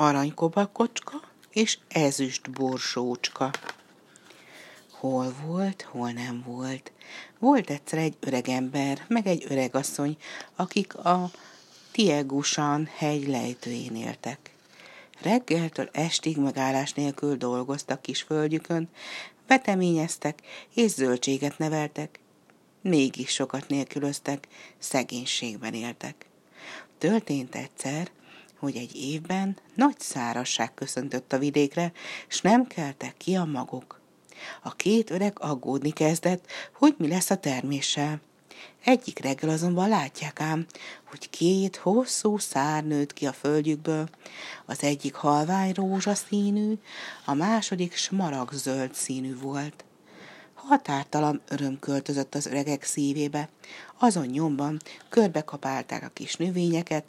aranykobakocska és ezüst borsócska. Hol volt, hol nem volt. Volt egyszer egy öreg ember, meg egy öreg asszony, akik a Tiegusan hegy lejtőjén éltek. Reggeltől estig megállás nélkül dolgoztak kis földjükön, veteményeztek és zöldséget neveltek. Mégis sokat nélkülöztek, szegénységben éltek. Történt egyszer, hogy egy évben nagy szárasság köszöntött a vidékre, s nem keltek ki a magok. A két öreg aggódni kezdett, hogy mi lesz a terméssel. Egyik reggel azonban látják ám, hogy két hosszú szár nőtt ki a földjükből, az egyik halvány rózsaszínű, a második smaragzöld színű volt. Határtalan öröm költözött az öregek szívébe. Azon nyomban körbekapálták a kis növényeket,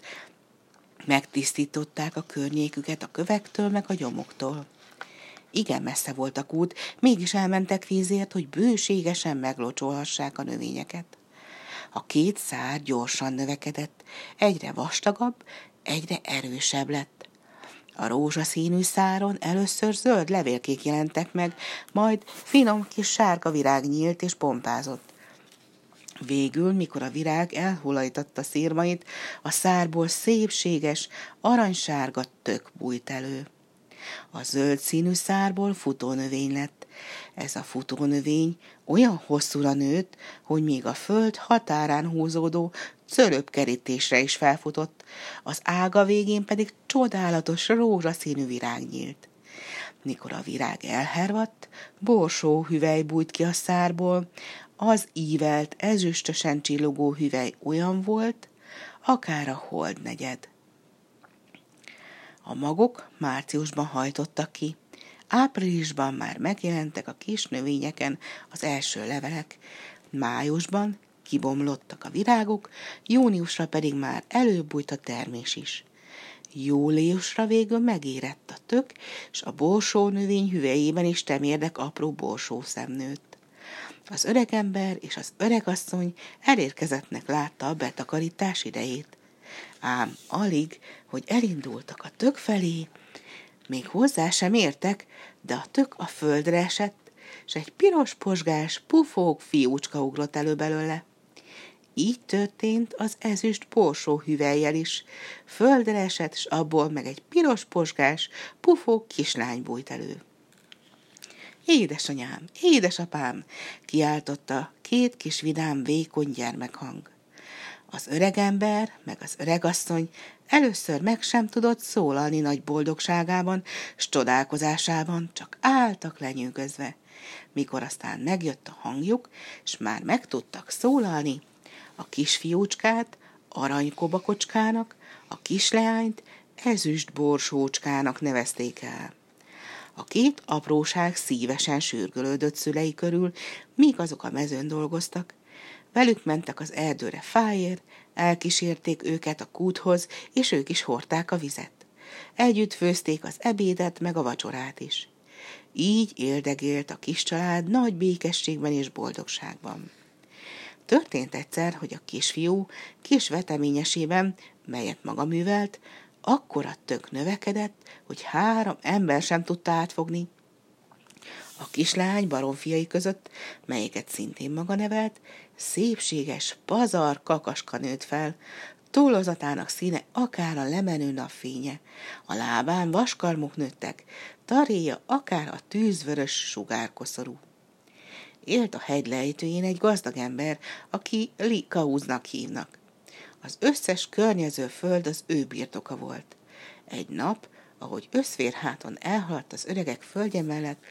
megtisztították a környéküket a kövektől meg a gyomoktól. Igen messze volt a kút, mégis elmentek vízért, hogy bőségesen meglocsolhassák a növényeket. A két szár gyorsan növekedett, egyre vastagabb, egyre erősebb lett. A rózsaszínű száron először zöld levélkék jelentek meg, majd finom kis sárga virág nyílt és pompázott. Végül, mikor a virág elhulajtatta szírmait, a szárból szépséges, aranysárga tök bújt elő. A zöld színű szárból futónövény lett. Ez a futónövény olyan hosszúra nőtt, hogy még a föld határán húzódó cölöpkerítésre is felfutott, az ága végén pedig csodálatos rózsaszínű virág nyílt. Mikor a virág elhervadt, borsó hüvely bújt ki a szárból, az ívelt, ezüstösen csillogó hüvely olyan volt, akár a hold negyed. A magok márciusban hajtottak ki, áprilisban már megjelentek a kis növényeken az első levelek, májusban kibomlottak a virágok, júniusra pedig már előbújt a termés is. Júliusra végül megérett a tök, és a borsó növény hüvelyében is temérdek apró borsó szemnőtt. Az öregember és az öregasszony elérkezettnek látta a betakarítás idejét. Ám alig, hogy elindultak a tök felé, még hozzá sem értek, de a tök a földre esett, és egy piros posgás, pufók fiúcska ugrott elő belőle. Így történt az ezüst borsó hüvelyel is. Földre esett, s abból meg egy piros posgás, pufók kislány bújt elő. Édesanyám, édesapám, kiáltotta két kis vidám, vékony gyermekhang. Az öregember, meg az öregasszony először meg sem tudott szólalni nagy boldogságában, s csodálkozásában, csak álltak lenyűgözve. Mikor aztán megjött a hangjuk, és már meg tudtak szólalni, a kisfiúcskát aranykobakocskának, a kisleányt ezüst borsócskának nevezték el. A két apróság szívesen sürgölődött szülei körül, míg azok a mezőn dolgoztak. Velük mentek az erdőre fáért, elkísérték őket a kúthoz, és ők is hordták a vizet. Együtt főzték az ebédet, meg a vacsorát is. Így éldegélt a kis család nagy békességben és boldogságban. Történt egyszer, hogy a kisfiú kis veteményesében, melyet maga művelt, akkora tök növekedett, hogy három ember sem tudta átfogni. A kislány baromfiai között, melyeket szintén maga nevelt, szépséges, pazar kakaska nőtt fel, túlozatának színe akár a lemenő napfénye, a lábán vaskarmok nőttek, taréja akár a tűzvörös sugárkoszorú. Élt a hegy lejtőjén egy gazdag ember, aki Likauznak hívnak. Az összes környező föld az ő birtoka volt. Egy nap, ahogy összférháton elhaladt az öregek földje mellett,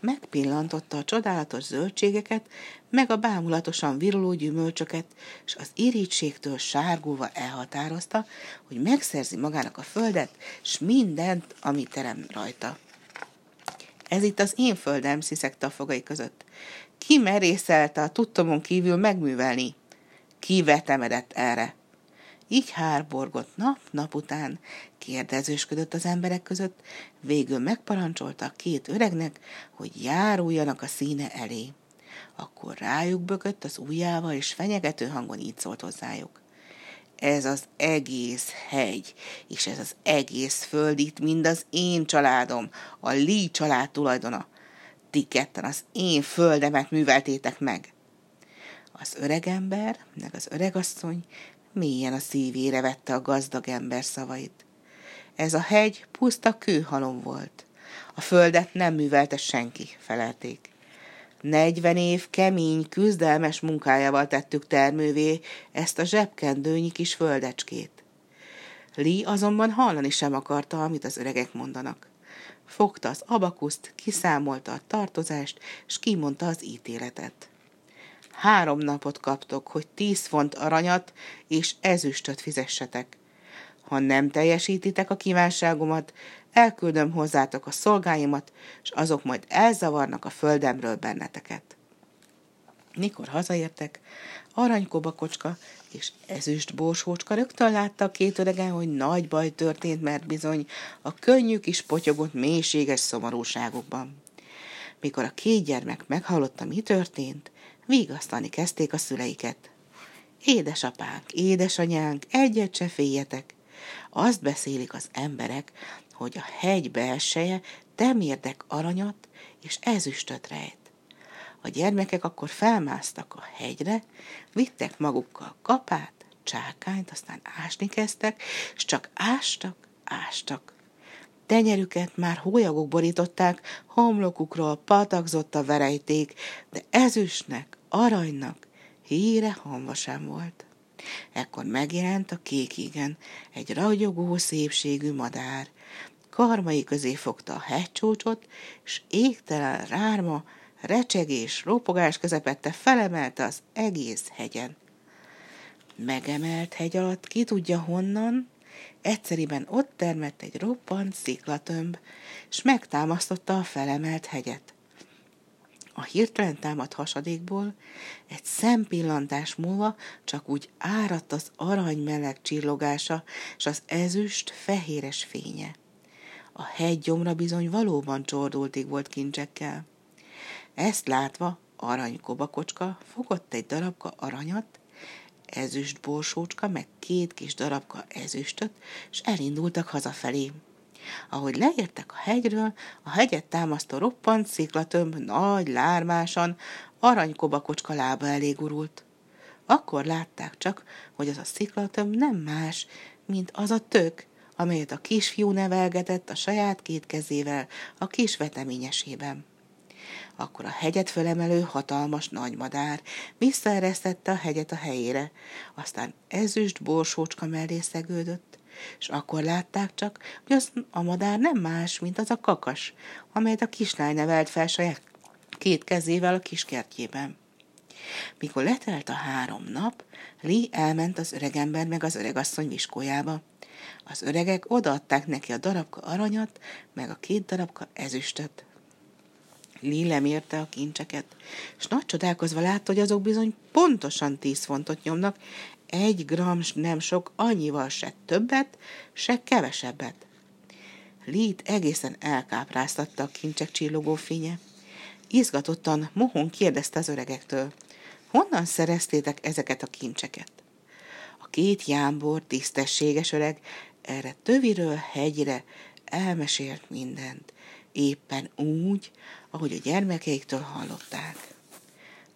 megpillantotta a csodálatos zöldségeket, meg a bámulatosan viruló gyümölcsöket, és az irítségtől sárgulva elhatározta, hogy megszerzi magának a földet, s mindent, ami terem rajta. Ez itt az én földem, sziszegte a fogai között. Ki merészelte a tudtomon kívül megművelni? Ki vetemedett erre? Így hárborgott nap-nap után, kérdezősködött az emberek között, végül megparancsolta a két öregnek, hogy járuljanak a színe elé. Akkor rájuk bökött az ujjával, és fenyegető hangon így szólt hozzájuk. ez az egész hegy, és ez az egész föld itt mind az én családom, a Lee család tulajdona. Ti ketten az én földemet műveltétek meg. Az öregember, meg az öregasszony mélyen a szívére vette a gazdag ember szavait. Ez a hegy puszta kőhalom volt. A földet nem művelte senki, felelték. Negyven év kemény, küzdelmes munkájával tettük termővé ezt a zsebkendőnyi kis földecskét. Lee azonban hallani sem akarta, amit az öregek mondanak. Fogta az abakuszt, kiszámolta a tartozást, és kimondta az ítéletet. Három napot kaptok, hogy tíz font aranyat és ezüstöt fizessetek. Ha nem teljesítitek a kívánságomat, elküldöm hozzátok a szolgáimat, és azok majd elzavarnak a földemről benneteket. Mikor hazaértek, aranykobakocska és ezüst borsócska rögtön látta a két öregen, hogy nagy baj történt, mert bizony a könnyük is potyogott mélységes szomorúságokban. Mikor a két gyermek meghallotta, mi történt, vigasztani kezdték a szüleiket. Édesapánk, édesanyánk, egyet se féljetek. Azt beszélik az emberek, hogy a hegy belseje temérdek aranyat és ezüstöt rejt. A gyermekek akkor felmásztak a hegyre, vittek magukkal kapát, csákányt, aztán ásni kezdtek, és csak ástak, ástak. Tenyerüket már hólyagok borították, homlokukról patakzott a verejték, de ezüstnek, aranynak híre hamva sem volt. Ekkor megjelent a kékigen egy ragyogó szépségű madár. Karmai közé fogta a hegycsúcsot, és égtelen rárma, recsegés, ropogás közepette felemelte az egész hegyen. Megemelt hegy alatt ki tudja honnan, egyszeriben ott termett egy roppant sziklatömb, és megtámasztotta a felemelt hegyet. A hirtelen támadt hasadékból egy szempillantás múlva csak úgy áradt az arany meleg csillogása, és az ezüst fehéres fénye. A hegy gyomra bizony valóban csordultig volt kincsekkel. Ezt látva aranykobakocska fogott egy darabka aranyat, ezüst borsócska, meg két kis darabka ezüstöt, és elindultak hazafelé. Ahogy leértek a hegyről, a hegyet támasztó roppant sziklatömb nagy lármásan aranykobakocska lába elé gurult. Akkor látták csak, hogy az a sziklatömb nem más, mint az a tök, amelyet a kisfiú nevelgetett a saját két kezével a kis veteményesében. Akkor a hegyet fölemelő hatalmas nagymadár visszaeresztette a hegyet a helyére, aztán ezüst borsócska mellé szegődött, és akkor látták csak, hogy az a madár nem más, mint az a kakas, amelyet a kislány nevelt fel saját két kezével a kiskertjében. Mikor letelt a három nap, Li elment az öregember meg az öregasszony viskójába. Az öregek odaadták neki a darabka aranyat, meg a két darabka ezüstöt. Li lemérte a kincseket, és nagy csodálkozva látta, hogy azok bizony pontosan tíz fontot nyomnak, egy gram nem sok, annyival se többet, se kevesebbet. Lít egészen elkápráztatta a kincsek csillogó fénye. Izgatottan mohon kérdezte az öregektől, honnan szereztétek ezeket a kincseket? A két jámbor, tisztességes öreg erre töviről hegyre elmesélt mindent, éppen úgy, ahogy a gyermekeiktől hallották.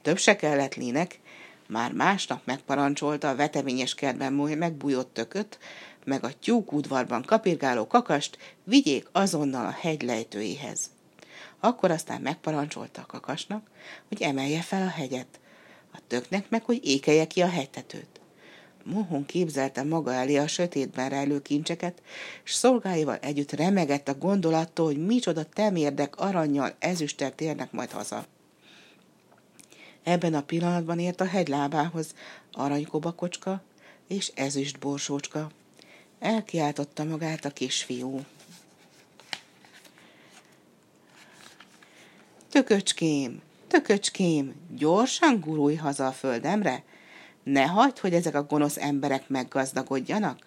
Több se kellett Linek, már másnap megparancsolta a veteményes kertben megbújott tököt, meg a tyúk udvarban kapirgáló kakast vigyék azonnal a hegy lejtőihez. Akkor aztán megparancsolta a kakasnak, hogy emelje fel a hegyet, a töknek meg, hogy ékelje ki a hegytetőt. Mohon képzelte maga elé a sötétben rejlő kincseket, s szolgáival együtt remegett a gondolattól, hogy micsoda temérdek aranyjal ezüstel térnek majd haza. Ebben a pillanatban ért a hegylábához aranykobakocska és ezüst borsócska. Elkiáltotta magát a kisfiú. Tököcském, tököcském, gyorsan gurulj haza a földemre, ne hagyd, hogy ezek a gonosz emberek meggazdagodjanak.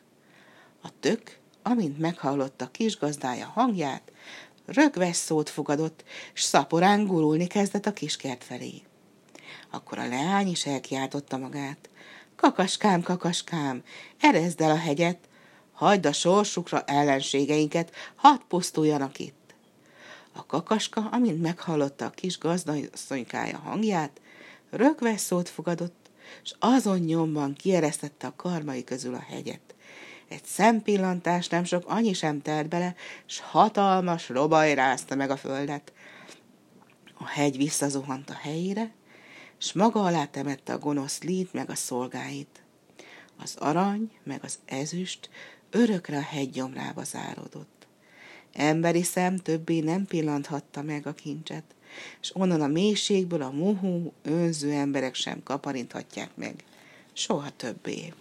A tök, amint meghallotta kis gazdája hangját, rögves szót fogadott, s szaporán gurulni kezdett a kiskert felé. Akkor a leány is elkiáltotta magát. Kakaskám, kakaskám, erezd el a hegyet, hagyd a sorsukra ellenségeinket, hadd pusztuljanak itt. A kakaska, amint meghallotta a kis gazdasszonykája hangját, rögves szót fogadott, és azon nyomban kieresztette a karmai közül a hegyet. Egy szempillantás nem sok annyi sem telt bele, s hatalmas robaj rázta meg a földet. A hegy visszazuhant a helyére, s maga alá temette a gonosz lít meg a szolgáit. Az arany meg az ezüst örökre a hegy gyomrába záródott. Emberi szem többé nem pillanthatta meg a kincset, és onnan a mélységből a muhú, önző emberek sem kaparinthatják meg. Soha többé.